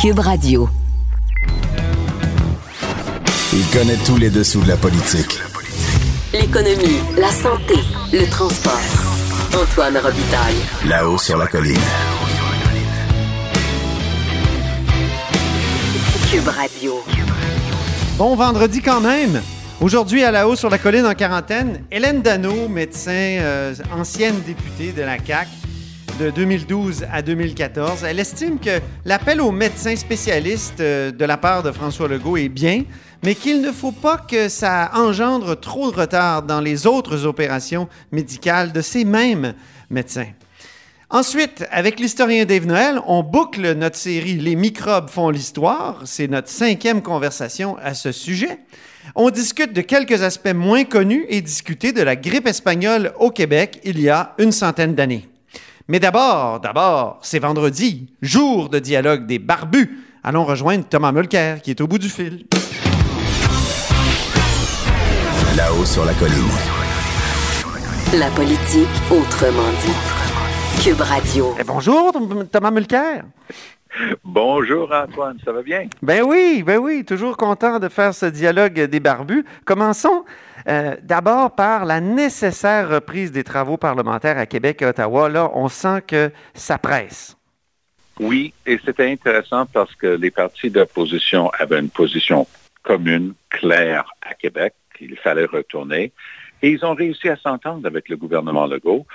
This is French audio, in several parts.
Cube Radio. Il connaît tous les dessous de la politique. L'économie, la santé, le transport. Antoine Robitaille. Là-haut sur la colline. Cube Radio. Bon vendredi quand même. Aujourd'hui, à la haut sur la colline en quarantaine, Hélène Dano, médecin, euh, ancienne députée de la CAC de 2012 à 2014, elle estime que l'appel aux médecins spécialistes euh, de la part de François Legault est bien, mais qu'il ne faut pas que ça engendre trop de retard dans les autres opérations médicales de ces mêmes médecins. Ensuite, avec l'historien Dave Noël, on boucle notre série Les microbes font l'histoire. C'est notre cinquième conversation à ce sujet. On discute de quelques aspects moins connus et discuter de la grippe espagnole au Québec il y a une centaine d'années. Mais d'abord, d'abord, c'est vendredi, jour de dialogue des barbus. Allons rejoindre Thomas Mulcair qui est au bout du fil. Là-haut sur la colline. La politique autrement dit. Cube Radio. Eh, bonjour, Thomas Mulcair. Bonjour Antoine, ça va bien? Ben oui, ben oui, toujours content de faire ce dialogue des barbus. Commençons euh, d'abord par la nécessaire reprise des travaux parlementaires à Québec et Ottawa. Là, on sent que ça presse. Oui, et c'était intéressant parce que les partis d'opposition avaient une position commune, claire à Québec, qu'il fallait retourner. Et ils ont réussi à s'entendre avec le gouvernement Legault,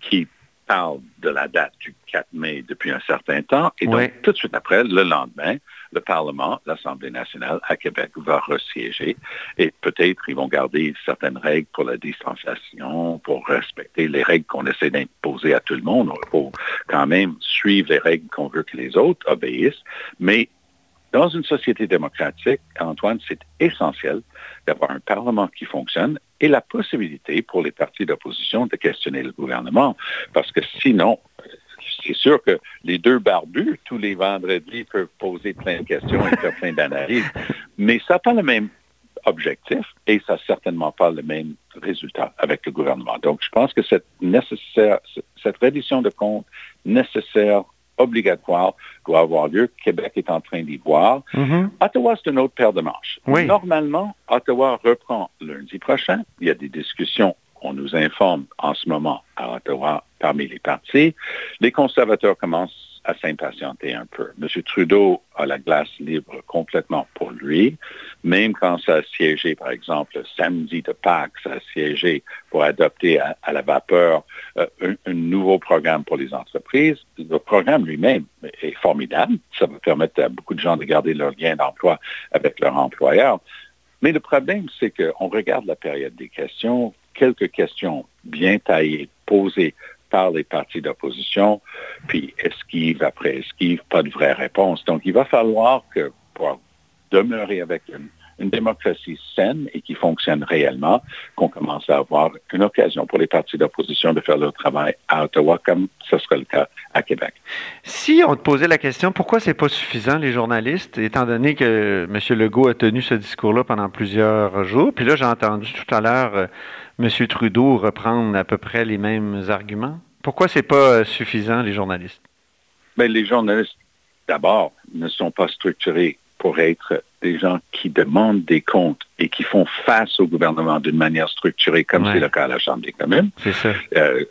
qui parle de la date du 4 mai depuis un certain temps. Et donc, tout de suite après, le lendemain, le Parlement, l'Assemblée nationale à Québec va resiéger. Et peut-être ils vont garder certaines règles pour la distanciation, pour respecter les règles qu'on essaie d'imposer à tout le monde. Il faut quand même suivre les règles qu'on veut que les autres obéissent. Mais dans une société démocratique, Antoine, c'est essentiel d'avoir un Parlement qui fonctionne et la possibilité pour les partis d'opposition de questionner le gouvernement. Parce que sinon, c'est sûr que les deux barbus, tous les vendredis, peuvent poser plein de questions et faire plein d'analyses, mais ça n'a pas le même objectif et ça n'a certainement pas le même résultat avec le gouvernement. Donc, je pense que cette, nécessaire, cette reddition de comptes nécessaire, obligatoire, doit avoir lieu. Québec est en train d'y voir. Ottawa, c'est une autre paire de manches. Oui. Normalement, Ottawa reprend lundi prochain. Il y a des discussions, on nous informe en ce moment à Ottawa parmi les partis. Les conservateurs commencent à s'impatienter un peu. M. Trudeau a la glace libre complètement pour lui. Même quand ça a siégé, par exemple, samedi de Pâques, ça a siégé pour adopter à, à la vapeur euh, un, un nouveau programme pour les entreprises. Le programme lui-même est formidable. Ça va permettre à beaucoup de gens de garder leur lien d'emploi avec leur employeur. Mais le problème, c'est qu'on regarde la période des questions, quelques questions bien taillées, posées par les partis d'opposition, puis esquive après esquive, pas de vraie réponse. Donc, il va falloir que pour demeurer avec une, une démocratie saine et qui fonctionne réellement, qu'on commence à avoir une occasion pour les partis d'opposition de faire leur travail à Ottawa, comme ce sera le cas à Québec. Si on te posait la question, pourquoi c'est pas suffisant, les journalistes, étant donné que M. Legault a tenu ce discours-là pendant plusieurs jours, puis là, j'ai entendu tout à l'heure euh, M. Trudeau reprendre à peu près les mêmes arguments. Pourquoi c'est pas euh, suffisant, les journalistes? Mais les journalistes, d'abord, ne sont pas structurés pour être des gens qui demandent des comptes et qui font face au gouvernement d'une manière structurée, comme Ouais. c'est le cas à la Chambre des communes. Euh,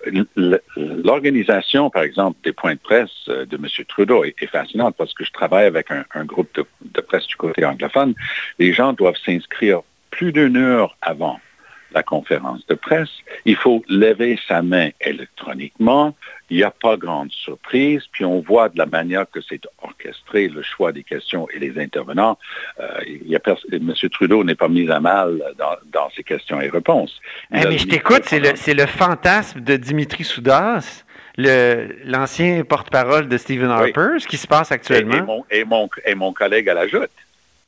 L'organisation, par exemple, des points de presse euh, de M. Trudeau est, est fascinante parce que je travaille avec un, un groupe de, de presse du côté anglophone. Les gens doivent s'inscrire plus d'une heure avant la conférence de presse. Il faut lever sa main électroniquement. Il n'y a pas grande surprise. Puis on voit de la manière que c'est orchestré, le choix des questions et les intervenants. Euh, il y a M. Trudeau n'est pas mis à mal dans, dans ses questions et réponses. Eh, mais je t'écoute, c'est le, le fantasme de Dimitri Soudas, l'ancien porte-parole de Stephen Oui. Harper, ce qui se passe Et, actuellement. et mon, et, mon, et mon collègue à la joute.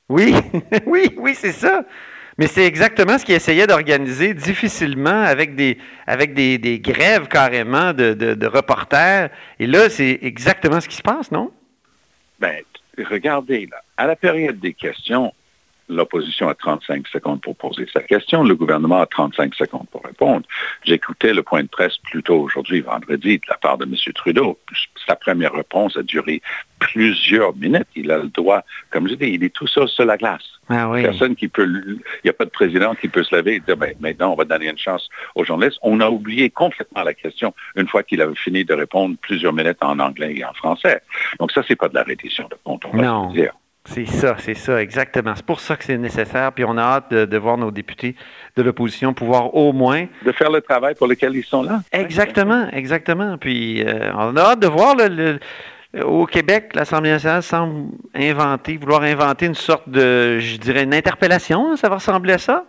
Oui, oui, oui, c'est ça. Mais c'est exactement ce qu'il essayait d'organiser difficilement avec des, grèves carrément de, de- de reporters. Et là, c'est exactement ce qui se passe, non? T- regardez, là, à la période des questions, l'opposition a 35 secondes pour poser sa question, le gouvernement a 35 secondes pour répondre. J'écoutais le point de presse plus tôt aujourd'hui, vendredi, de la part de M. Trudeau. Sa première réponse a duré plusieurs minutes. Il a le droit, comme je dis, il est tout seul sur la glace. Ah oui. Personne qui peut, il n'y a pas de président qui peut se lever et dire, ben, maintenant, on va donner une chance aux journalistes. On a oublié complètement la question une fois qu'il avait fini de répondre plusieurs minutes en anglais et en français. Donc ça, c'est pas de la reddition de compte, on va Non. se dire. C'est ça, c'est ça, exactement. C'est pour ça que c'est nécessaire. Puis on a hâte de, de voir nos députés de l'opposition pouvoir au moins. De faire le travail pour lequel ils sont là. Exactement, exactement. Puis euh, on a hâte de voir le, le- au Québec, l'Assemblée nationale semble inventer, vouloir inventer une sorte de, je dirais, une interpellation. Ça va ressembler à ça?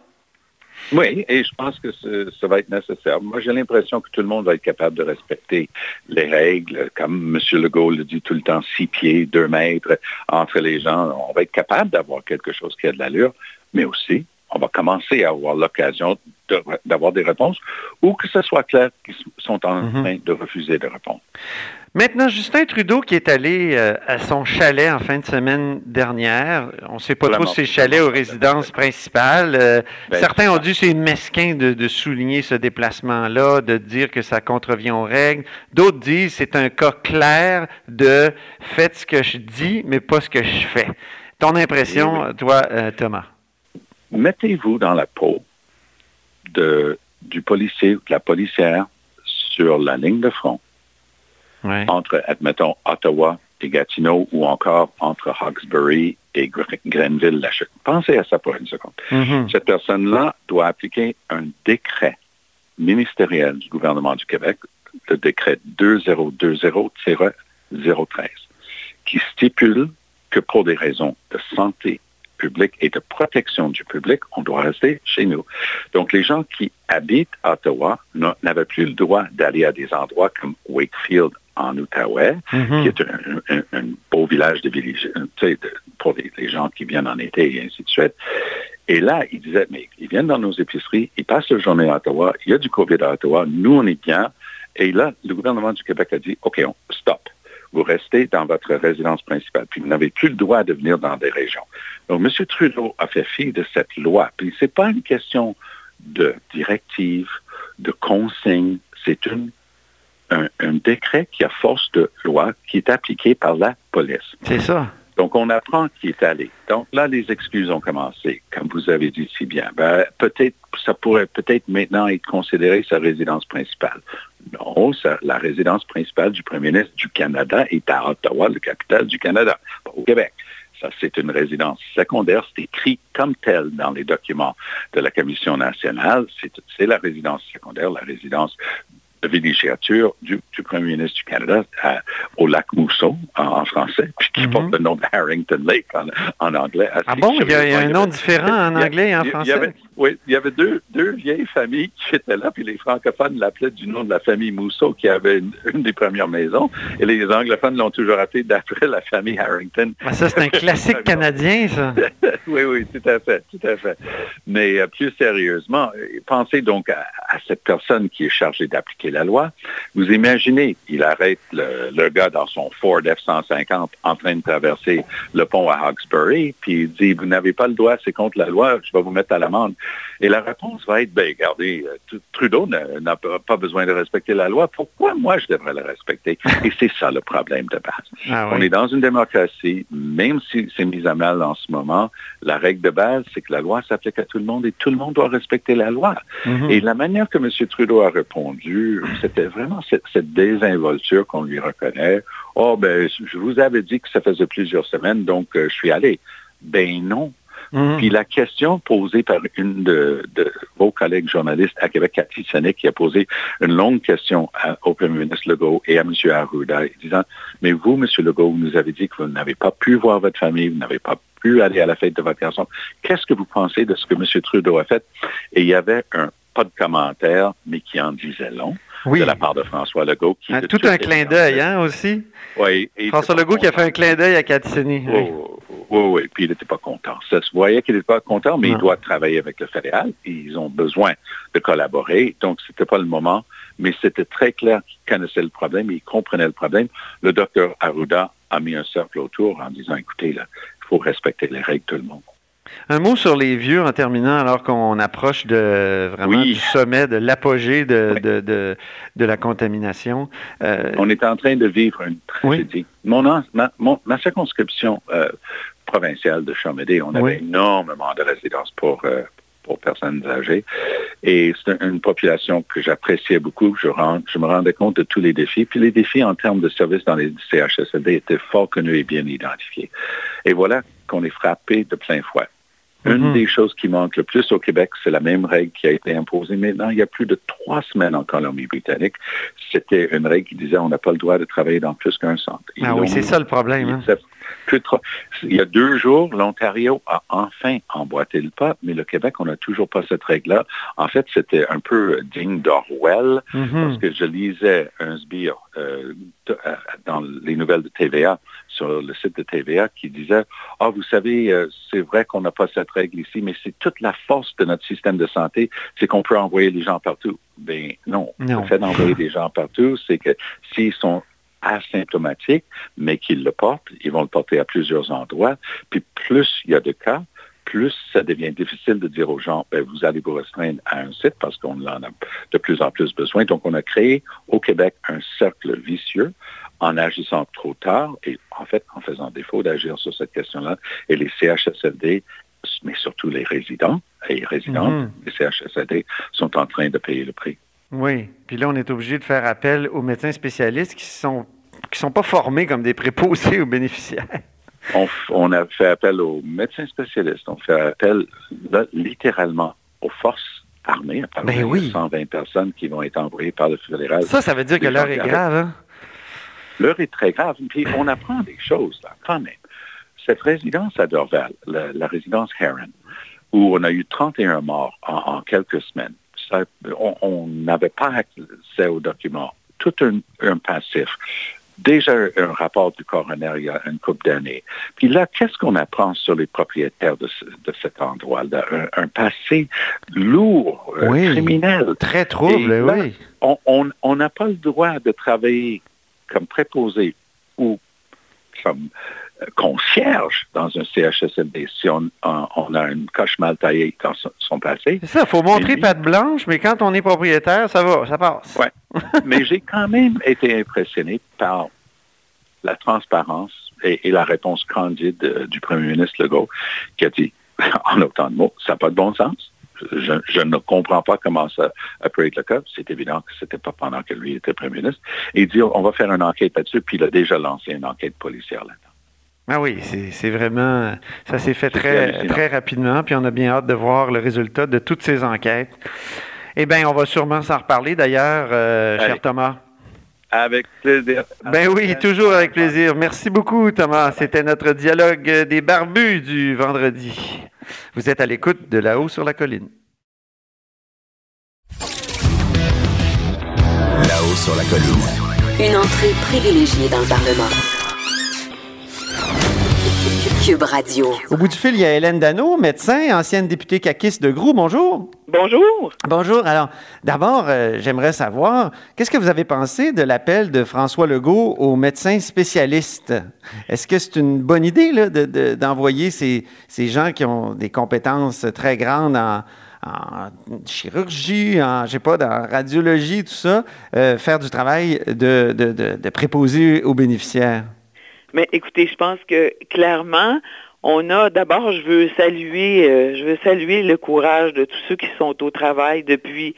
Oui, et je pense que ce- ça va être nécessaire. Moi, j'ai l'impression que tout le monde va être capable de respecter les règles, comme M. Legault le dit tout le temps, six pieds, deux mètres entre les gens. On va être capable d'avoir quelque chose qui a de l'allure, mais aussi, on va commencer à avoir l'occasion de- d'avoir des réponses ou que ce soit clair qu'ils sont en Mhm. train de refuser de répondre. Maintenant, Justin Trudeau qui est allé euh, à son chalet en fin de semaine dernière, on ne sait pas trop si c'est chalet ou résidence principale. Euh, Ben, certains ont dit que c'est mesquin de, de souligner ce déplacement-là, de dire que ça contrevient aux règles. D'autres disent que c'est un cas clair de faites ce que je dis, mais pas ce que je fais. Ton impression, Oui, toi, euh, Thomas? Mettez-vous dans la peau de, du policier ou de la policière sur la ligne de front Ouais. entre, admettons, Ottawa et Gatineau ou encore entre Hawkesbury et Gr- Grenville-Lachute. Pensez à ça pour une seconde. Mhm. Cette personne-là doit appliquer un décret ministériel du gouvernement du Québec, le décret 2020-013, qui stipule que pour des raisons de santé publique et de protection du public, on doit rester chez nous. Donc, les gens qui habitent Ottawa n'a- n'avaient plus le droit d'aller à des endroits comme Wakefield en Outaouais, Mhm. qui est un, un- un beau village de village, de- pour les, les gens qui viennent en été et ainsi de suite. Et là, ils disaient, mais ils viennent dans nos épiceries, ils passent la journée à Ottawa, il y a du COVID à Ottawa, nous, on est bien. Et là, le gouvernement du Québec a dit, OK, on, stop. Vous restez dans votre résidence principale, puis vous n'avez plus le droit de venir dans des régions. Donc, M. Trudeau a fait fi de cette loi. Puis, c'est pas une question de directive, de consigne, c'est une un, un décret qui a force de loi qui est appliqué par la police. C'est ça. Donc, on apprend qui est allé. Donc, là, les excuses ont commencé, comme vous avez dit si bien. Ben, peut-être, ça pourrait peut-être maintenant être considéré sa résidence principale. Non, ça- la résidence principale du premier ministre du Canada est à Ottawa, le capital du Canada, pas au Québec. Ça, c'est une résidence secondaire. C'est écrit comme tel dans les documents de la Commission nationale. C'est la résidence secondaire, la résidence villégiature du, du premier ministre du Canada à- au lac Mousseau en, en français, puis qui Mhm. porte le nom de Harrington Lake en, en anglais. Ah bon? Il y a, y a un nom différent en anglais et en français? Oui, il y avait deux, deux vieilles familles qui étaient là, puis les francophones l'appelaient du nom de la famille Mousseau, qui avait une, une des premières maisons, et les anglophones l'ont toujours appelé d'après la famille Harrington. Ah, ça, c'est un classique canadien, ça. oui, oui, tout à fait, tout à fait. Mais euh, plus sérieusement, euh, pensez donc à, à cette personne qui est chargée d'appliquer la loi. Vous imaginez, il arrête le, le gars dans son Ford F-150 en train de traverser le pont à Hawkesbury, puis il dit, vous n'avez pas le droit, c'est contre la loi, je vais vous mettre à l'amende. Et la réponse va être, ben, regardez, euh, Tr- Trudeau n'a pas besoin de respecter la loi. Pourquoi moi je devrais la respecter? Et c'est ça le problème de base. Ah On est dans une démocratie, même si c'est mis à mal en ce moment, la règle de base, c'est que la loi s'applique à tout le monde et tout le monde doit respecter la loi. Mhm. Et la manière que M. Trudeau a répondu, c'était vraiment cette, cette désinvolture qu'on lui reconnaît. Oh, ben, je vous avais dit que ça faisait plusieurs semaines, donc euh, je suis allé. Ben non. Mhm. Puis la question posée par une de, vos collègues journalistes à Québec, Cathy Sonic, qui a posé une longue question au premier ministre Legault et à M. Arruda, disant, mais vous, M. Legault, vous nous avez dit que vous n'avez pas pu voir votre famille, vous n'avez pas pu aller à la fête de votre garçon. Qu'est-ce que vous pensez de ce que M. Trudeau a fait? Et il y avait un pas de commentaire, mais qui en disait long, Oui. de la part de François Legault. Qui, Ah, de tout un clin d'œil, hein, aussi. Oui, François Legault qui a fait un clin d'œil à Cathy Oui, oui, oui, puis il n'était pas content. Ça se voyait qu'il n'était pas content, mais Non. il doit travailler avec le fédéral. Ils ont besoin de collaborer, donc c'était pas le moment. Mais c'était très clair qu'il connaissait le problème et il comprenait le problème. Le docteur Arruda a mis un cercle autour en disant, écoutez, il faut respecter les règles, tout le monde. Un mot sur les vieux en terminant, alors qu'on approche de vraiment Oui. du sommet, de l'apogée de, de, de, de la contamination. Euh, On est en train de vivre une tragédie. Mon an- ma, mon- ma circonscription euh, provinciale de Chamédé, on avait énormément de résidences pour, euh, pour personnes âgées. Et c'est une population que j'appréciais beaucoup. Je, je me rendais compte de tous les défis. Puis les défis en termes de services dans les CHSLD étaient fort connus et bien identifiés. Et voilà qu'on est frappé de plein fouet. Une Mhm. des choses qui manque le plus au Québec, c'est la même règle qui a été imposée maintenant il y a plus de trois semaines en Colombie-Britannique. C'était une règle qui disait on n'a pas le droit de travailler dans plus qu'un centre. Ils ah oui, c'est ça le problème. hein. Plus trop- Il y a deux jours, l'Ontario a enfin emboîté le pas, mais le Québec, on n'a toujours pas cette règle-là. En fait, c'était un peu digne d'Orwell, Mhm. parce que je lisais un sbire euh, euh, dans les nouvelles de TVA, sur le site de TVA, qui disait, ah, vous savez, euh, c'est vrai qu'on n'a pas cette règle ici, mais c'est toute la force de notre système de santé, c'est qu'on peut envoyer les gens partout. Ben non. Non. Le fait d'envoyer des gens partout, c'est que s'ils sont asymptomatiques, mais qu'ils le portent, ils vont le porter à plusieurs endroits. Puis plus il y a de cas, plus ça devient difficile de dire aux gens, ben, vous allez vous restreindre à un site parce qu'on en a de plus en plus besoin. Donc, on a créé au Québec un cercle vicieux en agissant trop tard et en fait en faisant défaut d'agir sur cette question-là. Et les CHSLD, mais surtout les résidents et résidentes des CHSLD sont en train de payer le prix. Oui. Puis là, on est obligé de faire appel aux médecins spécialistes qui sont qui sont pas formés comme des préposés aux bénéficiaires. On, a fait appel aux médecins spécialistes. On fait appel là, littéralement aux forces armées. Ben il y a oui. 120 personnes qui vont être envoyées par le fédéral. Ça, ça veut dire que l'heure est grave. Hein? L'heure est très grave. Puis on apprend des choses, là, quand même. Cette résidence à Dorval, la, la résidence Heron, où on a eu 31 morts en, en quelques semaines, ça, on- n'avait pas accès aux documents. Tout un, un passif. Déjà un rapport du coroner il y a une couple d'années. Puis là, qu'est-ce qu'on apprend sur les propriétaires de, ce- de cet endroit-là? Un, un passé lourd, euh, Oui. criminel Très trouble, là, oui. on- n'a pas le droit de travailler comme préposé ou comme concierge dans un CHSLD si on, a une coche mal taillée dans son, son passé. C'est ça, il faut montrer patte blanche, mais quand on est propriétaire, ça va, ça passe. Ouais. Mais j'ai quand même été impressionné par la transparence et, et la réponse candide euh, du premier ministre Legault qui a dit, en autant de mots, ça n'a pas de bon sens. Je, je ne comprends pas comment ça a pu être le cas. C'est évident que c'était pas pendant que lui était premier ministre. Et il dit, on va faire une enquête là-dessus, puis il a déjà lancé une enquête policière là-dedans. Ah oui, c'est c'est vraiment. Ça s'est fait très, très rapidement, puis on a bien hâte de voir le résultat de toutes ces enquêtes. Eh bien, on va sûrement s'en reparler d'ailleurs, euh, cher. Thomas. Avec plaisir. Ben oui, toujours avec plaisir. Merci beaucoup, Thomas. C'était notre dialogue des barbus du vendredi. Vous êtes à l'écoute de là-haut sur la colline. Là-haut sur la colline. Une entrée privilégiée dans le Parlement. Cube Radio. Au bout du fil, il y a Hélène Dano, médecin, ancienne députée caquiste de Grou. Bonjour. Bonjour. Bonjour. Alors, d'abord, euh, j'aimerais savoir, qu'est-ce que vous avez pensé de l'appel de François Legault aux médecins spécialistes? Est-ce que c'est une bonne idée là, de- de- d'envoyer ces, ces gens qui ont des compétences très grandes en, en chirurgie, en, je sais pas, dans radiologie, tout ça, euh, faire du travail de, de, de, de préposé aux bénéficiaires? Mais écoutez, je pense que clairement, on a d'abord, je veux saluer, euh, je veux saluer le courage de tous ceux qui sont au travail depuis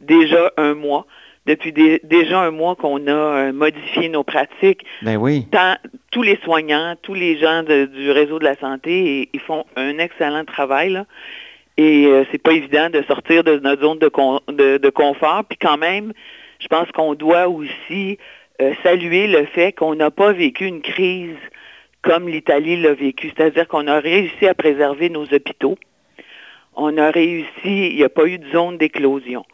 déjà un mois. Depuis dé- déjà un mois qu'on a euh, modifié nos pratiques, Ben oui. tant tous les soignants, tous les gens de- du réseau de la santé, et- ils font un excellent travail. Là. Et euh, c'est pas évident de sortir de notre zone de, con- de, de confort. Puis quand même, je pense qu'on doit aussi euh, saluer le fait qu'on n'a pas vécu une crise comme l'Italie l'a vécu. C'est-à-dire qu'on a réussi à préserver nos hôpitaux. On a réussi, il n'y a pas eu de zone d'éclosion.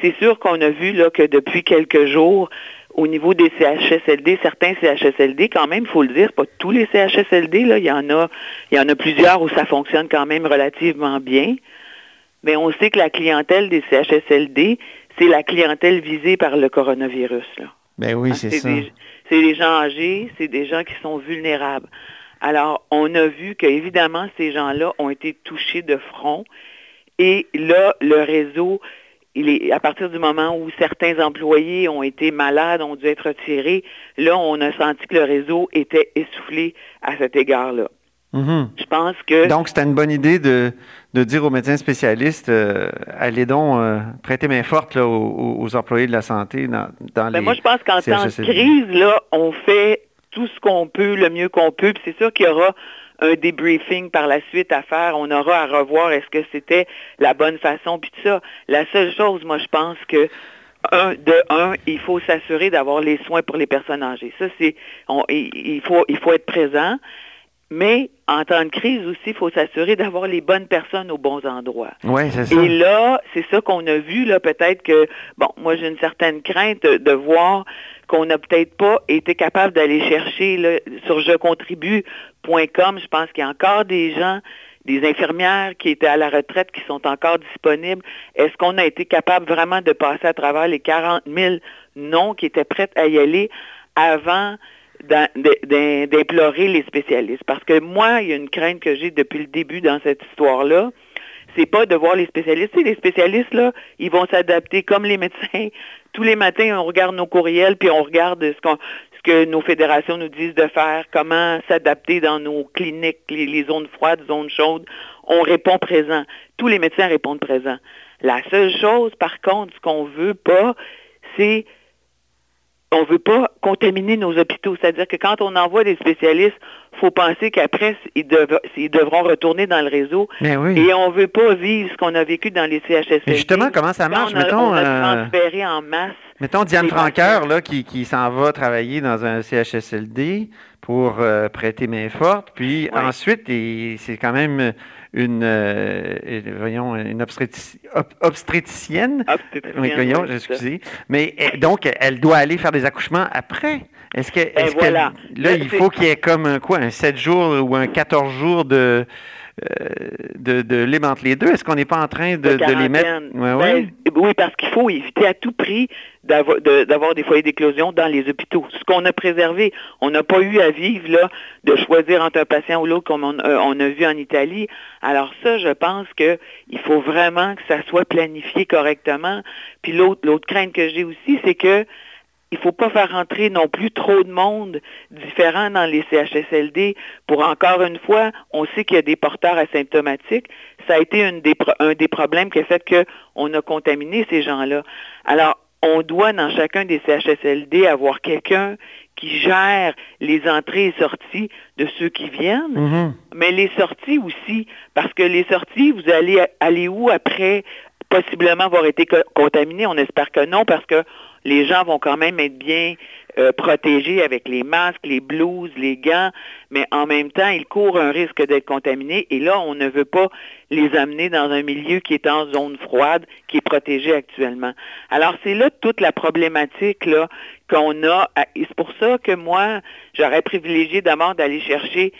C'est sûr qu'on a vu là, que depuis quelques jours, au niveau des CHSLD, certains CHSLD, quand même, il faut le dire, pas tous les CHSLD, il y en a, y en a plusieurs où ça fonctionne quand même relativement bien. Mais on sait que la clientèle des CHSLD, c'est la clientèle visée par le coronavirus. Ben oui, c'est ça. des, c'est des gens âgés, c'est des gens qui sont vulnérables. Alors, on a vu qu'évidemment, ces gens-là ont été touchés de front. Et là, le réseau, il est, à partir du moment où certains employés ont été malades, ont dû être retirés, là, on a senti que le réseau était essoufflé à cet égard-là. Mhm. Je pense que... Donc, c'était une bonne idée de, de dire aux médecins spécialistes, euh, allez donc euh, prêter main forte là, aux, aux employés de la santé dans, dans Ben, les moi, je pense qu'en temps de CHSLD. crise, là, on fait tout ce qu'on peut, le mieux qu'on peut. Puis c'est sûr qu'il y aura un débriefing par la suite à faire. On aura à revoir est-ce que c'était la bonne façon, puis tout ça. La seule chose, moi, je pense que un, de un, il faut s'assurer d'avoir les soins pour les personnes âgées. Ça, c'est, il faut, il faut être présent. Mais en temps de crise aussi, il faut s'assurer d'avoir les bonnes personnes aux bons endroits. Oui, c'est ça. Et là, c'est ça qu'on a vu, là, peut-être que, bon, moi j'ai une certaine crainte de, voir qu'on n'a peut-être pas été capable d'aller chercher là, sur jecontribue.com. Je pense qu'il y a encore des gens, des infirmières qui étaient à la retraite, qui sont encore disponibles. Est-ce qu'on a été capable vraiment de passer à travers les 40 000 noms qui étaient prêts à y aller avant d'implorer les spécialistes? Parce que moi, il y a une crainte que j'ai depuis le début dans cette histoire-là c'est pas de voir les spécialistes. Tu les spécialistes, là, ils vont s'adapter comme les médecins. Tous les matins, on regarde nos courriels, puis on regarde ce, ce que nos fédérations nous disent de faire, comment s'adapter dans nos cliniques, les, les zones froides, zones chaudes. On répond présent. Tous les médecins répondent présent. La seule chose, par contre, ce qu'on veut pas, c'est on veut pas contaminer nos hôpitaux. C'est-à-dire que quand on envoie des spécialistes, faut penser qu'après, ils, dev- ils devront retourner dans le réseau. Oui. Et on veut pas vivre ce qu'on a vécu dans les CHSLD. Mais justement, comment ça Quand marche? On a, Mettons, on a euh, en masse. Mettons Diane Franqueur, là, qui, qui s'en va travailler dans un CHSLD pour euh, prêter main forte, puis ensuite, c'est quand même une, euh, voyons, une obstétrici- ob- obstétricienne. Obstétricienne, Oui, voyons, oui, excusez. Mais euh, donc, elle doit aller faire des accouchements après. Est-ce que, que- voilà. là, Là, il faut qu'il y ait comme un quoi, un 7 jours ou un 14 jours de, euh, de, de lime entre les deux? Est-ce qu'on n'est pas en train de, de de les mettre? Ouais, Ben, ouais. Oui, parce qu'il faut éviter à tout prix d'avoir de- d'avoir des foyers d'éclosion dans les hôpitaux. Ce qu'on a préservé, on n'a pas eu à vivre là de choisir entre un patient ou l'autre comme on, euh, on a vu en Italie. Alors ça, je pense que il faut vraiment que ça soit planifié correctement. Puis l'autre crainte que j'ai aussi, c'est que il faut pas faire rentrer non plus trop de monde différent dans les CHSLD pour encore une fois, on sait qu'il y a des porteurs asymptomatiques. Ça a été une des pro- un des problèmes qui a fait qu'on a contaminé ces gens-là. Alors, on doit dans chacun des CHSLD avoir quelqu'un qui gère les entrées et sorties de ceux qui viennent, Mhm. mais les sorties aussi, parce que les sorties, vous allez aller où après possiblement avoir été co- contaminé? On espère que non, parce que les gens vont quand même être bien euh, protégés avec les masques, les blouses, les gants, mais en même temps, ils courent un risque d'être contaminés et là, on ne veut pas les amener dans un milieu qui est en zone froide, qui est protégé actuellement. Alors, c'est là toute la problématique qu'on a. Et c'est pour ça que moi, j'aurais privilégié d'abord d'aller chercher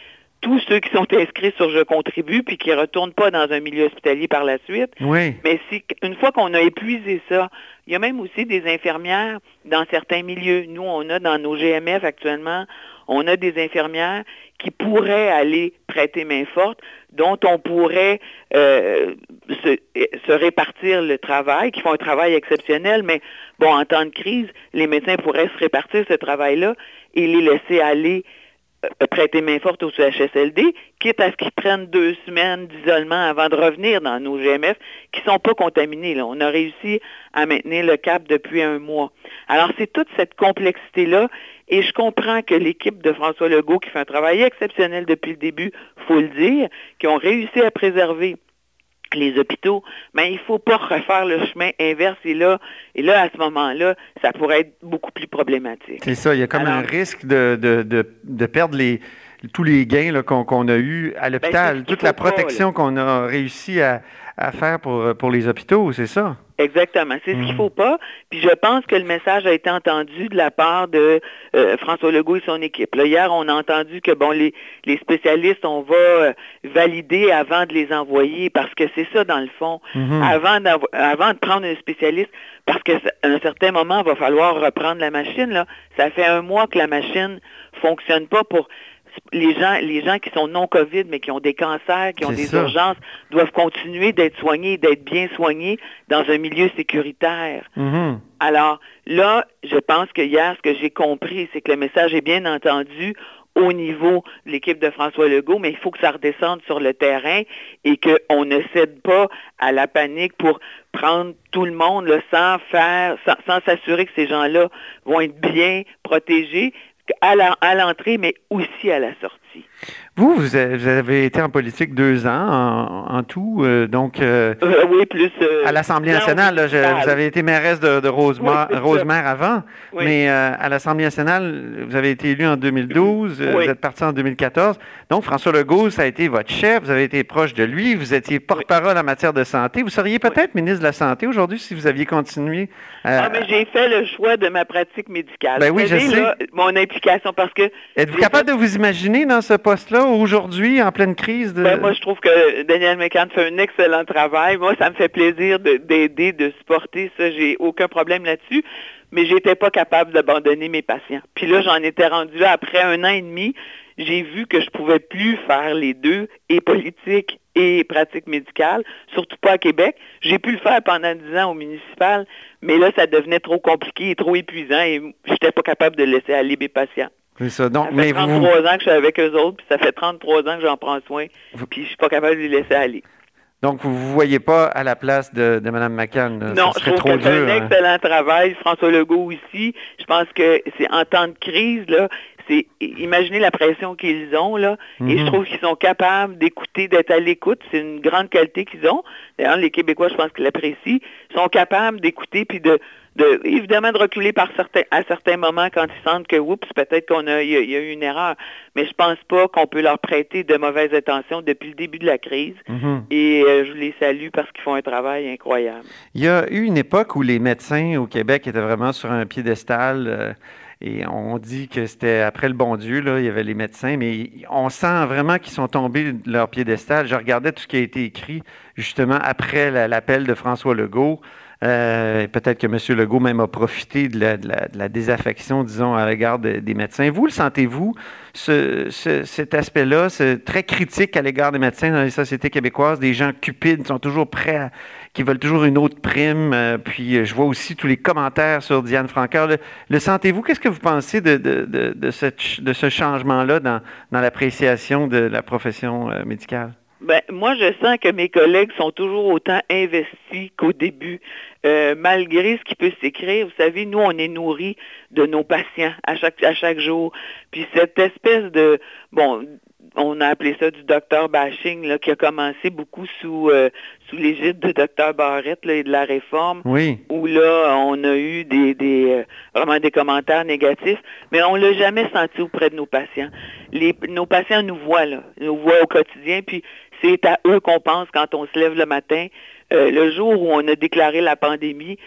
tous ceux qui sont inscrits sur Je contribue puis qui ne retournent pas dans un milieu hospitalier par la suite. Oui. Mais si, une fois qu'on a épuisé ça, il y a même aussi des infirmières dans certains milieux. Nous, on a dans nos GMF actuellement, on a des infirmières qui pourraient aller prêter main forte, dont on pourrait euh, se, se répartir le travail, qui font un travail exceptionnel, mais bon, en temps de crise, les médecins pourraient se répartir ce travail-là et les laisser aller prêter main forte au CHSLD, quitte à ce qu'ils prennent deux semaines d'isolement avant de revenir dans nos GMF qui ne sont pas contaminés. Là. On a réussi à maintenir le cap depuis un mois. Alors, c'est toute cette complexité-là. Et je comprends que l'équipe de François Legault, qui fait un travail exceptionnel depuis le début, faut le dire, qui ont réussi à préserver les hôpitaux, mais il ne faut pas refaire le chemin inverse. Et là, et là, à ce moment-là, ça pourrait être beaucoup plus problématique. C'est ça, il y a comme un risque de, de, de, de perdre les, tous les gains qu'on a eus à Ben, l'hôpital, toute la protection qu'on a réussi à, à faire pour, pour les hôpitaux, c'est ça? Exactement. C'est ce qu'il Mhm. faut pas. Puis je pense que le message a été entendu de la part de euh, François Legault et son équipe. Là, hier, on a entendu que bon, les, les spécialistes, on va euh, valider avant de les envoyer parce que c'est ça dans le fond. Mhm. Avant, avant de prendre un spécialiste, parce qu'à un certain moment, il va falloir reprendre la machine. Là. Ça fait un mois que la machine fonctionne pas pour les gens, les gens qui sont non COVID, mais qui ont des cancers, qui ont des urgences, doivent continuer d'être soignés, d'être bien soignés dans un milieu sécuritaire. Mm-hmm. Alors là, je pense que hier, ce que j'ai compris, c'est que le message est bien entendu au niveau de l'équipe de François Legault, mais il faut que ça redescende sur le terrain et qu'on ne cède pas à la panique pour prendre tout le monde sans faire, sans s'assurer que ces gens-là vont être bien protégés à l'entrée, mais aussi à la sortie. Vous, vous avez été en politique deux ans en, tout, euh, donc euh, euh, oui, plus à l'Assemblée nationale. vous avez été mairesse de, Rosemère, avant, mais à l'Assemblée nationale, vous avez été élu en 2012, vous êtes parti en 2014. Donc François Legault, ça a été votre chef, vous avez été proche de lui, vous étiez porte-parole en matière de santé. Vous seriez peut-être ministre de la Santé aujourd'hui si vous aviez continué. Ah, mais j'ai fait le choix de ma pratique médicale. Ben oui, je sais. mon implication, parce que... Êtes-vous capable de vous imaginer dans ce poste-là aujourd'hui, en pleine crise? Ben, moi, je trouve que Daniel McCann fait un excellent travail. Moi, ça me fait plaisir d'aider, de, supporter ça. J'ai aucun problème là-dessus. Mais j'étais pas capable d'abandonner mes patients. Puis là, j'en étais rendu après un an et demi. J'ai vu que je pouvais plus faire les deux, et politique et pratique médicale, surtout pas à Québec. J'ai pu le faire pendant dix ans au municipal, mais là, ça devenait trop compliqué et trop épuisant et j'étais pas capable de laisser aller mes patients. Ça. Donc, fait 33 ans que je suis avec eux autres, puis ça fait 33 ans que j'en prends soin, puis je suis pas capable de les laisser aller. Donc, vous ne vous voyez pas à la place de, de Mme McCann? Non, je trouve que c'est un hein? excellent travail. François Legault aussi. Je pense que c'est en temps de crise, là, c'est imaginez la pression qu'ils ont là, et je mhm. trouve qu'ils sont capables d'écouter, d'être à l'écoute. C'est une grande qualité qu'ils ont. D'ailleurs, les Québécois, je pense qu'ils l'apprécient, sont capables d'écouter puis de, de, évidemment de reculer par certains, à certains moments quand ils sentent que oups, peut-être qu'on a, il y, a, eu une erreur. Mais je pense pas qu'on peut leur prêter de mauvaises intentions depuis le début de la crise. Mhm. Et euh, je les salue parce qu'ils font un travail incroyable. Il y a eu une époque où les médecins au Québec étaient vraiment sur un piédestal. Euh, et on dit que c'était après le bon Dieu, là, il y avait les médecins, mais on sent vraiment qu'ils sont tombés de leur piédestal. Je regardais tout ce qui a été écrit justement après l'appel de François Legault. Euh, peut-être que M. Legault même a profité de la, désaffection, disons, à l'égard des médecins. Vous le sentez-vous, cet aspect-là, très critique à l'égard des médecins dans les sociétés québécoises, des gens cupides sont toujours prêts à, qui veulent toujours une autre prime. Euh, puis euh, je vois aussi tous les commentaires sur Diane Francaire. Le, sentez-vous? Qu'est-ce que vous pensez de, de, ce changement-là dans, l'appréciation de la profession euh, médicale? Ben, moi, je sens que mes collègues sont toujours autant investis qu'au début. malgré ce qui peut s'écrire, vous savez, nous, on est nourris de nos patients à chaque, à chaque jour. Puis cette espèce de, bon, on a appelé ça du docteur bashing, là, qui a commencé beaucoup sous, euh, sous l'égide de docteur Barrette et de la réforme, oui. où là, on a eu des, des euh, vraiment des commentaires négatifs, mais on l'a jamais senti auprès de nos patients. Les, nos patients nous voient, là, nous voient au quotidien, puis c'est à eux qu'on pense quand on se lève le matin. Euh, le jour où on a déclaré la pandémie,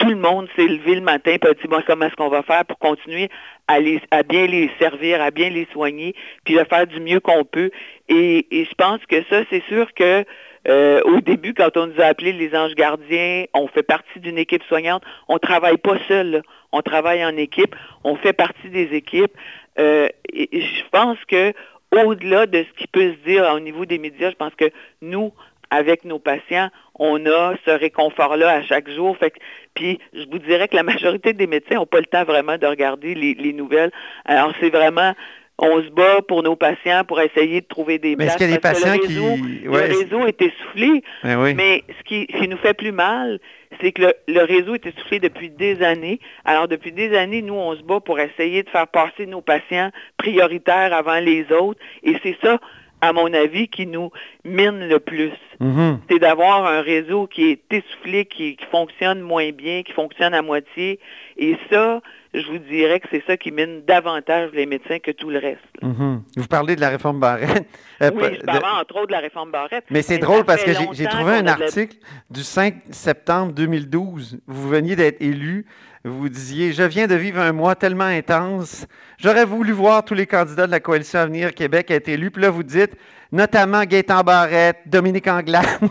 tout le monde s'est levé le matin et a dit bon, comment est-ce qu'on va faire pour continuer à, à bien les servir, à bien les soigner, puis de faire du mieux qu'on peut? Et, je pense que ça, c'est sûr que euh, au début, quand on nous a appelés les anges gardiens, on fait partie d'une équipe soignante. On ne travaille pas seul, on travaille en équipe, on fait partie des équipes. Euh, je pense que au-delà de ce qui peut se dire au niveau des médias, je pense que nous, avec nos patients, on a ce réconfort-là à chaque jour. Fait puis je vous dirais que la majorité des médecins n'ont pas le temps vraiment de regarder les, nouvelles. Alors c'est vraiment on se bat pour nos patients pour essayer de trouver des mais Est-ce qu'il y a des patients qui... Le réseau est essoufflé. Ben mais ce qui, nous fait plus mal, c'est que le, réseau est essoufflé depuis des années. Alors, depuis des années, nous, on se bat pour essayer de faire passer nos patients prioritaires avant les autres. Et c'est ça à mon avis, qui nous mine le plus. Mm-hmm. C'est d'avoir un réseau qui est essoufflé, qui, fonctionne moins bien, qui fonctionne à moitié. Et ça, je vous dirais que c'est ça qui mine davantage les médecins que tout le reste. Mm-hmm. Vous parlez de la réforme Barrette. Euh, oui, je parle entre autres de la réforme Barrette. Mais c'est drôle parce que j'ai trouvé un article du 5 septembre 2012. Vous veniez d'être élu vous disiez Je viens de vivre un mois tellement intense. J'aurais voulu voir tous les candidats de la coalition Avenir Québec être élus. Puis là, vous dites notamment Gaétan Barrette, Dominique Anglade.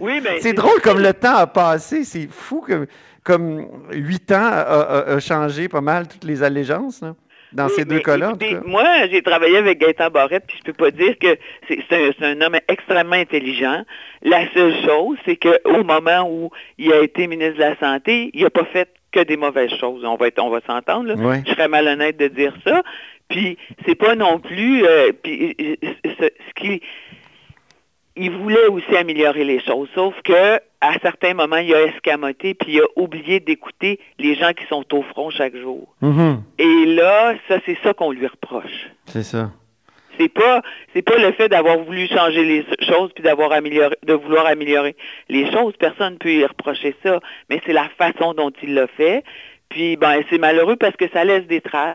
Oui, mais c'est drôle comme le temps a passé. C'est fou que comme huit ans a, changé pas mal toutes les allégeances. dans Oui, ces deux cas-là. Moi, j'ai travaillé avec Gaëtan Barrette, puis je peux pas dire que c'est un, c'est un homme extrêmement intelligent. La seule chose, c'est qu'au moment où il a été ministre de la Santé, il n'a pas fait que des mauvaises choses. On va être, on va s'entendre. Ouais. Je serais malhonnête de dire ça. Puis c'est pas non plus. euh, puis euh, ce, ce qui il voulait aussi améliorer les choses, sauf que à certains moments, il a escamoté puis il a oublié d'écouter les gens qui sont au front chaque jour. Mhm, Et là, ça, c'est ça qu'on lui reproche. C'est ça. C'est pas, c'est pas le fait d'avoir voulu changer les choses puis d'avoir amélioré, de vouloir améliorer les choses. Personne ne peut y reprocher ça, mais c'est la façon dont il l'a fait. Puis, ben, c'est malheureux parce que ça laisse des traces.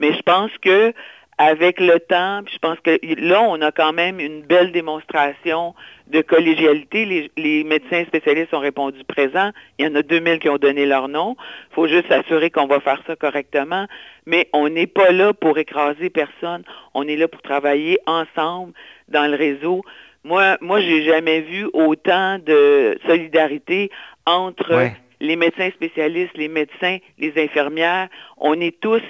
Mais je pense que avec le temps, puis je pense que là, on a quand même une belle démonstration de collégialité. Les, les médecins spécialistes ont répondu présent. Il y en a 2000 qui ont donné leur nom. Il faut juste s'assurer qu'on va faire ça correctement. Mais on n'est pas là pour écraser personne. On est là pour travailler ensemble dans le réseau. Moi, moi, j'ai jamais vu autant de solidarité entre Ouais. les médecins spécialistes, les médecins, les infirmières. On est tous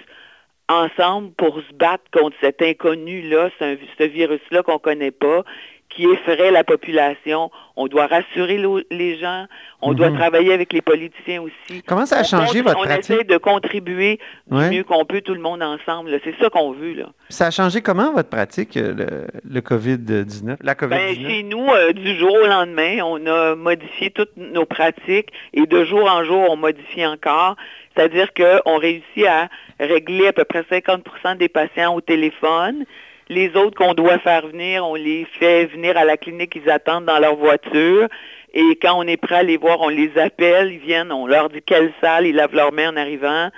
ensemble pour se battre contre cet inconnu-là, ce, ce virus-là qu'on ne connaît pas, qui effraie la population. On doit rassurer les gens. On doit Mhm. travailler avec les politiciens aussi. Comment ça a On changé votre on pratique? essaie de contribuer du Ouais. mieux qu'on peut, tout le monde ensemble. C'est ça qu'on veut. Là. Ça a changé comment votre pratique, euh, le, le COVID-19? La Ben, COVID-19? chez nous, euh, du jour au lendemain, on a modifié toutes nos pratiques et de jour en jour, on modifie encore. C'est-à-dire qu'on réussit à régler à peu près 50% des patients au téléphone. Les autres qu'on doit faire venir, on les fait venir à la clinique, ils attendent dans leur voiture. Et quand on est prêt à les voir, on les appelle, ils viennent, on leur dit quelle salle, ils lavent leurs mains en arrivant.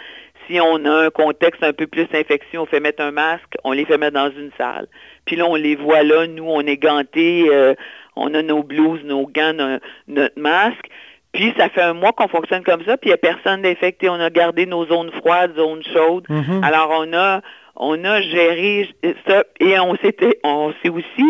Si on a un contexte un peu plus infection, on fait mettre un masque, on les fait mettre dans une salle. Puis là, on les voit là, nous, on est gantés, euh, on a nos blouses, nos gants, no- notre masque. Puis ça fait un mois qu'on fonctionne comme ça, puis il n'y a personne d'infecté. On a gardé nos zones froides, zones chaudes. Mhm. Alors on a on a géré ça et on s'était on s'est aussi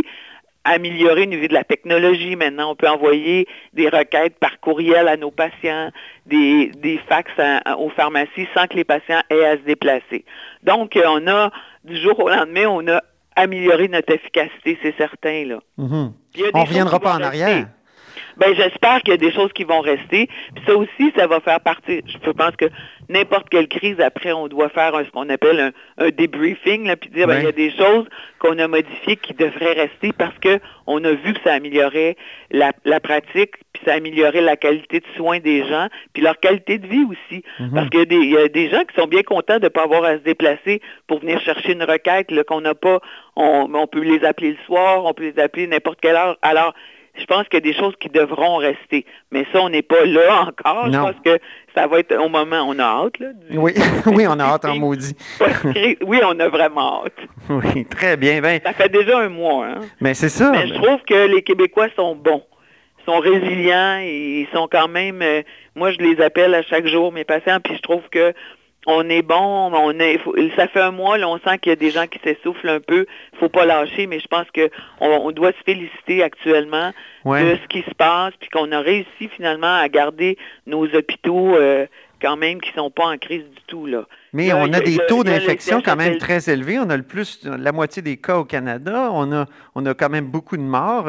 amélioré au niveau de la technologie. Maintenant, on peut envoyer des requêtes par courriel à nos patients, des, des fax à- à- aux pharmacies sans que les patients aient à se déplacer. Donc, on a, du jour au lendemain, on a amélioré notre efficacité, c'est certain. Là. Mhm. Des On choses reviendra pas en rester. arrière. Ben, j'espère qu'il y a des choses qui vont rester. Puis ça aussi, ça va faire partie. Je pense que n'importe quelle crise, après, on doit faire un- ce qu'on appelle un, un débriefing, là, puis dire, ben, Ouais. il y a des choses qu'on a modifiées qui devraient rester parce que on a vu que ça améliorait la, la pratique, puis ça améliorait la qualité de soins des gens, puis leur qualité de vie aussi. Mhm. Parce qu'il y, a des- il y a des gens qui sont bien contents de ne pas avoir à se déplacer pour venir chercher une requête qu'on n'a pas. On, on peut les appeler le soir, on peut les appeler n'importe quelle heure. Alors, je pense qu'il y a des choses qui devront rester. Mais ça, on n'est pas là encore. Non. Je pense que ça va être au moment, on a hâte. Là, du- Oui, oui, on a hâte en maudit. oui, on a vraiment hâte. Oui, très bien. Ben, Ça fait déjà un mois. Hein? mais c'est ça. Mais je trouve que les Québécois sont bons. Ils sont résilients et ils sont quand même. euh, moi, je les appelle à chaque jour, mes patients, puis je trouve que on est bon. On est, faut- ça fait un mois, là, on sent qu'il y a des gens qui s'essoufflent un peu. Il faut pas lâcher, mais je pense que on, on doit se féliciter actuellement Ouais. de ce qui se passe, puis qu'on a réussi finalement à garder nos hôpitaux euh, quand même qui sont pas en crise du tout là. Mais Là, on il a des il taux il d'infection quand même très élevés. On a le plus, la moitié des cas au Canada. On a, on a quand même beaucoup de morts.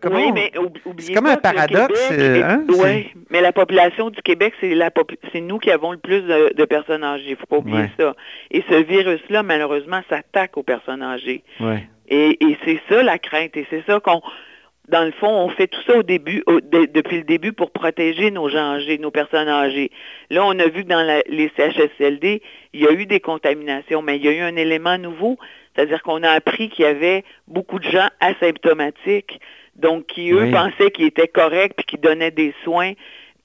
Comment oui, on- mais c'est comme un paradoxe, Québec euh, hein, ouais, mais la population du Québec, c'est la popu- c'est nous qui avons le plus de, de personnes âgées. faut pas oublier Ouais. ça. Et ce virus-là, malheureusement, s'attaque aux personnes âgées. Ouais. Et, et c'est ça la crainte. Et c'est ça qu'on, dans le fond, on fait tout ça au début, au- de- depuis le début pour protéger nos gens âgés, nos personnes âgées. Là, on a vu que dans la- les CHSLD, il y a eu des contaminations, mais il y a eu un élément nouveau, c'est-à-dire qu'on a appris qu'il y avait beaucoup de gens asymptomatiques, donc qui, eux, Oui. pensaient qu'ils étaient corrects, puis qui donnaient des soins,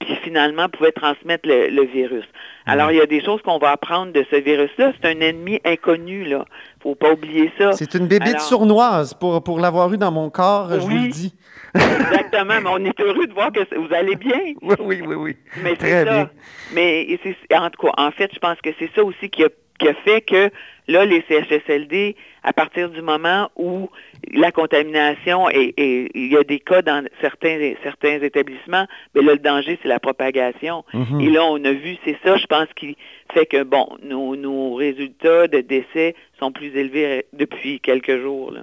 puis finalement pouvaient transmettre le, le virus. Alors, il y a des choses qu'on va apprendre de ce virus-là. C'est un ennemi inconnu, là. faut pas oublier ça. C'est une bébite Alors- sournoise. Pour, pour l'avoir eu dans mon corps, je vous le dis. Exactement, mais on est heureux de voir que vous allez bien. Oui, oui, oui, oui. Mais Très c'est bien. ça. Mais en tout cas, en fait, je pense que c'est ça aussi qui a qui a fait que là, les CHSLD, à partir du moment où la contamination et, il y a des cas dans certains, certains établissements, mais là, le danger, c'est la propagation. Mhm. Et là, on a vu, c'est ça, je pense, qui fait que, bon, nos, nos résultats de décès sont plus élevés depuis quelques jours. Là.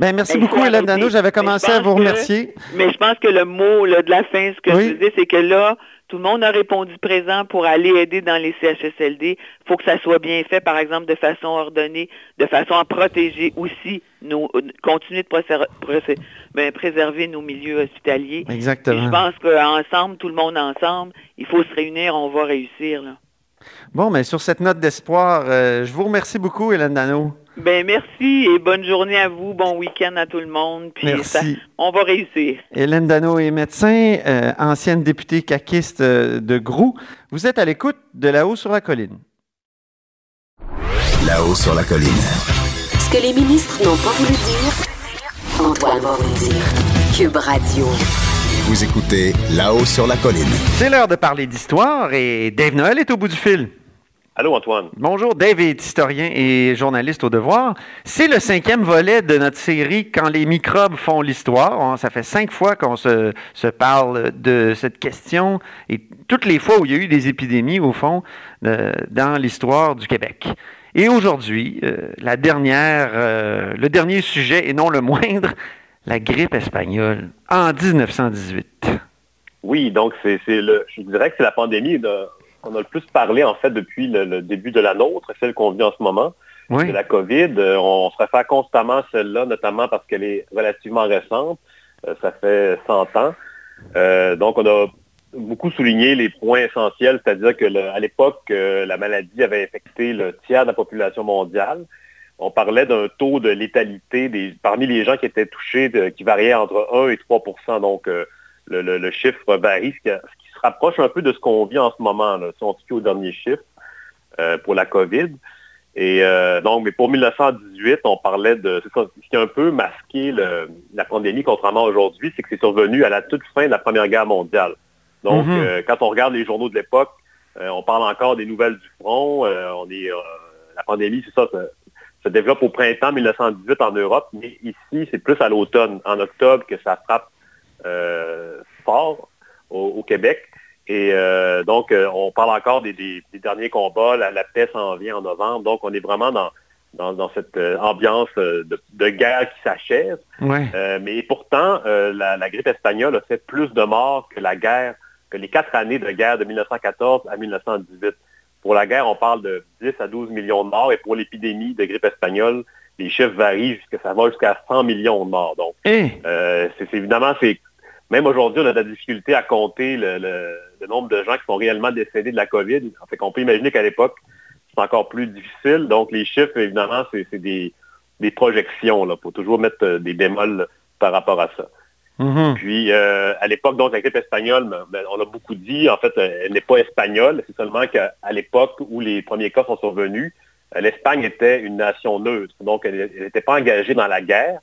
Ben, merci Ben, beaucoup, Hélène. Dano. J'avais commencé à vous que- remercier. Mais je pense que le mot là, de la fin, ce que Oui. je disais, c'est que là, tout le monde a répondu présent pour aller aider dans les CHSLD. Il faut que ça soit bien fait, par exemple, de façon ordonnée, de façon à protéger aussi, nos, continuer de ben, préserver nos milieux hospitaliers. Exactement. je pense qu'ensemble, tout le monde ensemble, il faut se réunir, on va réussir. Là. Bon, mais sur cette note d'espoir, euh, je vous remercie beaucoup, Hélène Dano. Ben merci et bonne journée à vous, bon week-end à tout le monde. Puis ça- Merci. on va réussir. Hélène Dano est médecin, euh, ancienne députée caquiste euh, de Grou. Vous êtes à l'écoute de là-haut sur la colline. Là-haut sur la colline. Ce que les ministres n'ont pas voulu dire, Antoine va vous le dire. Cube Radio. Vous écoutez Là-haut sur la colline. C'est l'heure de parler d'histoire et Dave Noël est au bout du fil. Allô, Antoine. Bonjour, Dave est historien et journaliste au devoir. C'est le cinquième volet de notre série Quand les microbes font l'histoire. On- Ça fait cinq fois qu'on se, se parle de cette question et toutes les fois où il y a eu des épidémies, au fond, euh, dans l'histoire du Québec. Et aujourd'hui, euh, la dernière, euh, le dernier sujet, et non le moindre, la grippe espagnole en 1918. Oui, donc c'est le, je dirais que c'est la pandémie qu'on a le plus parlé en fait depuis le, le début de la nôtre, celle qu'on vit en ce moment, Oui. c'est la COVID. Euh, on se réfère constamment à celle-là, notamment parce qu'elle est relativement récente. Euh, ça fait 100 ans. Euh, donc on a beaucoup souligné les points essentiels, c'est-à-dire que le- à l'époque, euh, la maladie avait infecté le tiers de la population mondiale. On parlait d'un taux de létalité des, parmi les gens qui étaient touchés de- qui variait entre 1 et 3% Donc, euh, le, le- le chiffre varie, ce qui, ce qui se rapproche un peu de ce qu'on vit en ce moment, là, si on se au dernier chiffre euh, pour la COVID. Et euh, donc, mais pour 1918, on parlait de... ça, ce qui a un peu masqué le- la pandémie, contrairement à aujourd'hui, c'est que c'est survenu à la toute fin de la Première Guerre mondiale. Donc, Mhm. euh, quand on regarde les journaux de l'époque, euh, on parle encore des nouvelles du front. euh, on est, euh, la pandémie, c'est ça, ça, se développe au printemps 1918 en Europe, mais ici, c'est plus à l'automne, en octobre, que ça frappe euh, fort au, au Québec. Et euh, donc, euh, on parle encore des, des- des derniers combats. La, la paix s'en vient en novembre. Donc, on est vraiment dans, dans, dans cette ambiance de, de guerre qui s'achève. Ouais. Mais pourtant, la, la grippe espagnole a fait plus de morts que la guerre, que les quatre années de guerre de 1914 à 1918. Pour la guerre, on parle de 10 à 12 millions de morts, et pour l'épidémie de grippe espagnole, les chiffres varient jusqu'à ça va jusqu'à 100 millions de morts. Donc, Et, euh, c'est évidemment, c'est même aujourd'hui, on a de la difficulté à compter le, le- le nombre de gens qui sont réellement décédés de la COVID. En fait, qu'on peut imaginer qu'à l'époque, c'est encore plus difficile. Donc, les chiffres, évidemment, c'est c'est des, des projections. Il faut toujours mettre euh, des bémols par rapport à ça. Mhm. Puis, euh, à l'époque, donc, la grippe espagnole, ben, ben, on a beaucoup dit, en fait, euh, elle n'est pas espagnole. C'est seulement qu'à l'époque où les premiers cas sont survenus, euh, l'Espagne était une nation neutre. Donc, elle n'était pas engagée dans la guerre.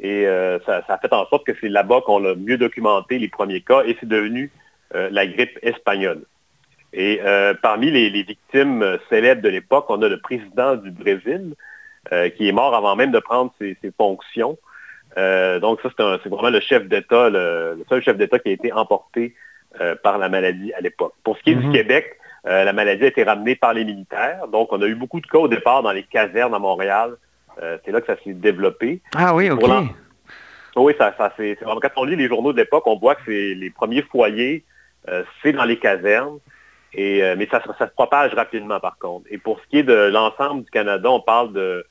Et ça, a fait en sorte que c'est là-bas qu'on a mieux documenté les premiers cas et c'est devenu la grippe espagnole. Et parmi les, victimes célèbres de l'époque, on a le président du Brésil qui est mort avant même de prendre ses fonctions. Euh, donc ça, c'est vraiment le chef d'État, le, le seul chef d'État qui a été emporté euh, par la maladie à l'époque. Pour ce qui est Mhm. du Québec, euh, la maladie a été ramenée par les militaires. Donc on a eu beaucoup de cas au départ dans les casernes à Montréal. C'est là que ça s'est développé. Ah oui, OK. Oui, ça, ça c'est quand on lit les journaux de l'époque, on voit que c'est les premiers foyers, c'est dans les casernes. Et, mais ça se propage rapidement par contre. Et pour ce qui est de l'ensemble du Canada, on parle de,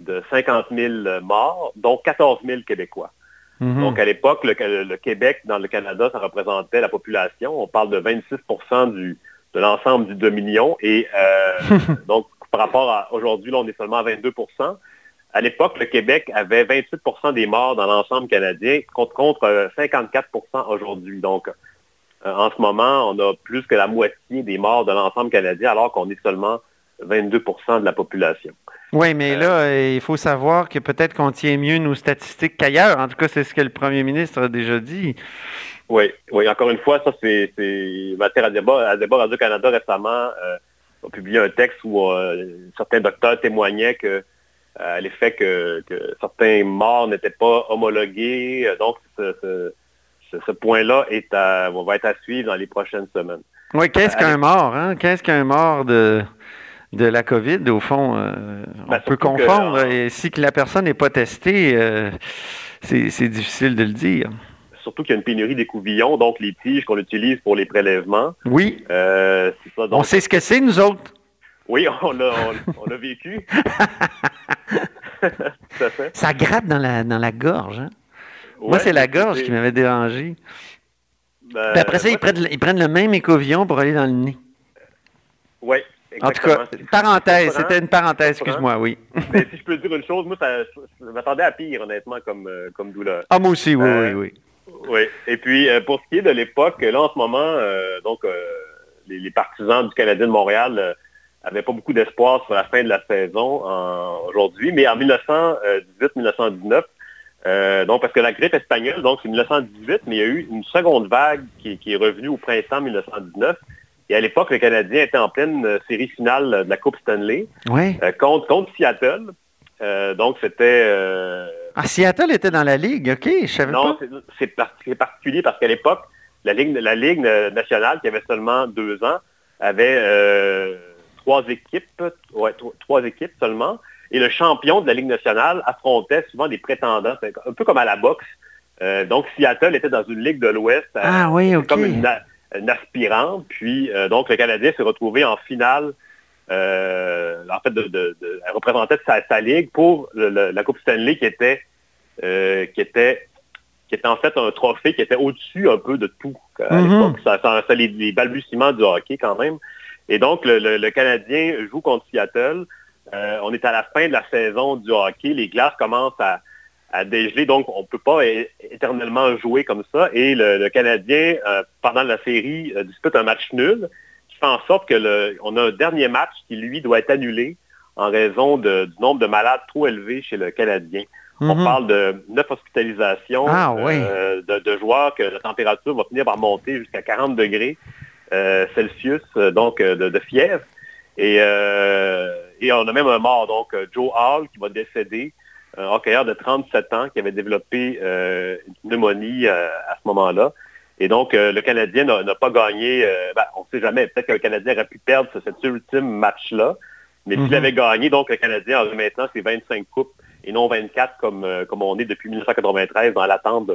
de 50 000 morts, dont 14 000 Québécois. Mhm. Donc à l'époque, le, le Québec dans le Canada, ça représentait la population. On parle de 26 du, de l'ensemble du Dominion. Et euh, donc par rapport à aujourd'hui, là, on est seulement à 22% À l'époque, le Québec avait 28% des morts dans l'ensemble canadien contre, contre euh, 54% aujourd'hui. Donc euh, en ce moment, on a plus que la moitié des morts de l'ensemble canadien alors qu'on est seulement 22% de la population. Oui, mais Euh, là, euh, il faut savoir que peut-être qu'on tient mieux nos statistiques qu'ailleurs. En tout cas, c'est ce que le premier ministre a déjà dit. Oui, oui, encore une fois, ça c'est matière à débat. À débat Radio-Canada récemment, euh, a publié un texte où certains docteurs témoignaient que à l'effet que, certains morts n'étaient pas homologués. Donc, ce, point-là est à, va être à suivre dans les prochaines semaines. Oui, qu'est-ce qu'un mort? Hein? Qu'est-ce qu'un mort de, de la COVID? Au fond, on ben, peut confondre. et si que la personne n'est pas testée, c'est difficile de le dire surtout qu'il y a une pénurie d'écouvillons, donc les tiges qu'on utilise pour les prélèvements. Oui. on sait ce que c'est, nous autres. Oui, on l'a vécu. Ça gratte dans la, dans la gorge. Hein? Moi, c'est la gorge qui m'avait dérangé. Ben, après ça, ils, prennent, le même écovillon pour aller dans le nez. Oui. En tout cas, parenthèse, c'était une parenthèse, excuse-moi, oui. Mais si je peux dire une chose, moi, je m'attendais à pire, honnêtement, comme, euh, comme douleur. Ah, moi aussi, oui, oui, euh, oui. Oui. Et puis, euh, pour ce qui est de l'époque, là, en ce moment, donc, les, les, partisans du Canadien de Montréal n'avait pas beaucoup d'espoir sur la fin de la saison aujourd'hui, mais en 1918-1919, euh, donc parce que la grippe espagnole, donc c'est 1918, mais il y a eu une seconde vague qui, est revenue au printemps 1919. Et à l'époque, le Canadien était en pleine euh, série finale de la Coupe Stanley euh, contre, contre Seattle. donc c'était... Ah, Seattle était dans la Ligue, ok, je savais non, pas. Non, c'est particulier parce qu'à l'époque, la Ligue, la Ligue nationale, qui avait seulement deux ans, avait trois équipes, trois équipes seulement, et le champion de la Ligue nationale affrontait souvent des prétendants, un peu comme à la boxe. Euh, donc Seattle était dans une Ligue de l'Ouest, euh, ah, oui, comme une, aspirante, puis euh, donc le Canadien s'est retrouvé en finale, en fait, de, de, représentait sa, ligue pour la Coupe Stanley qui était, qui était qui était en fait un trophée qui était au-dessus un peu de tout à mm-hmm. l'époque. Ça, ça, les balbutiements du hockey quand même. Et donc, le, Canadien joue contre Seattle. Euh, on est à la fin de la saison du hockey. Les glaces commencent à, dégeler, donc on ne peut pas éternellement jouer comme ça. Et le, Canadien, euh, pendant la série, euh, dispute un match nul, qui fait en sorte qu'on a un dernier match qui, lui, doit être annulé en raison du nombre de malades trop élevé chez le Canadien. On mhm. parle de neuf hospitalisations ah, de, joueurs que la température va finir par monter jusqu'à 40 degrés. Euh, Celsius, euh, donc euh, de, fièvre. Et, on a même un mort, donc Joe Hall, qui va décéder, un hockeyeur de 37 ans qui avait développé une pneumonie à ce moment-là. Et donc, le Canadien n'a pas gagné, ben, on ne sait jamais, peut-être que le Canadien aurait pu perdre cet ultime match-là, mais s'il mhm. avait gagné, donc le Canadien aurait maintenant ses 25 coupes et non 24 comme, comme on est depuis 1993 dans l'attente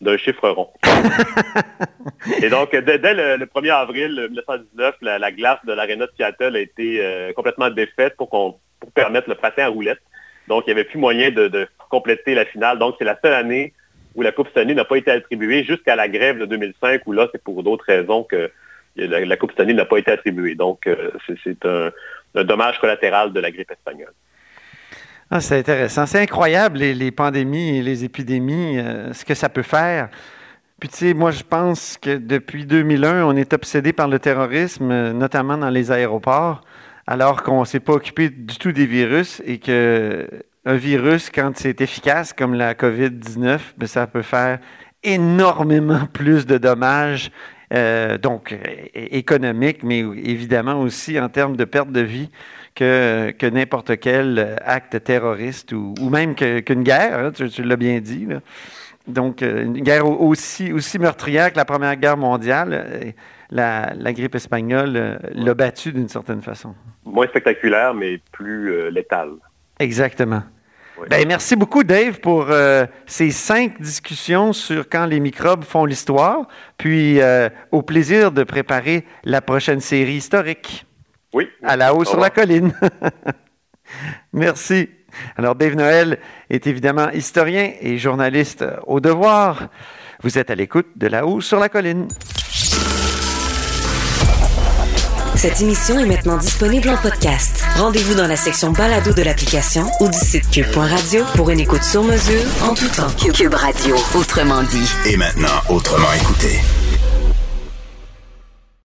d'un chiffre rond. et donc, dès, le, 1er avril 1919, la, glace de l'Arena de Seattle a été euh, complètement défaite pour, pour permettre le patin à roulettes. Donc, il n'y avait plus moyen de, compléter la finale. Donc, c'est la seule année où la Coupe Stanley n'a pas été attribuée jusqu'à la grève de 2005, où là, c'est pour d'autres raisons que la, Coupe Stanley n'a pas été attribuée. Donc, euh, c'est, un dommage collatéral de la grippe espagnole. Ah, c'est intéressant. C'est incroyable, les, pandémies et les épidémies, euh, ce que ça peut faire. Puis, tu sais, moi, je pense que depuis 2001, on est obsédé par le terrorisme, euh, notamment dans les aéroports, alors qu'on ne s'est pas occupé du tout des virus et que un virus, quand c'est efficace, comme la COVID-19, ben, ça peut faire énormément plus de dommages, euh, donc économiques, mais évidemment aussi en termes de perte de vie que, n'importe quel acte terroriste ou, même qu'une guerre, hein, tu, l'as bien dit. Donc, euh, une guerre aussi, aussi meurtrière que la Première Guerre mondiale, euh, la, grippe espagnole euh, l'a battue d'une certaine façon. Moins spectaculaire, mais plus létale. Exactement. Ben, merci beaucoup, Dave, pour ces cinq discussions sur quand les microbes font l'histoire, puis au plaisir de préparer la prochaine série historique. Oui. À la haut sur la colline. Merci. Alors, Dave Noël est évidemment historien et journaliste au devoir. Vous êtes à l'écoute de La haut sur la colline. Cette émission est maintenant disponible en podcast. Rendez-vous dans la section balado de l'application ou du site cube.radio pour une écoute sur mesure en tout temps. Cube Radio, autrement dit. Et maintenant, autrement écouté.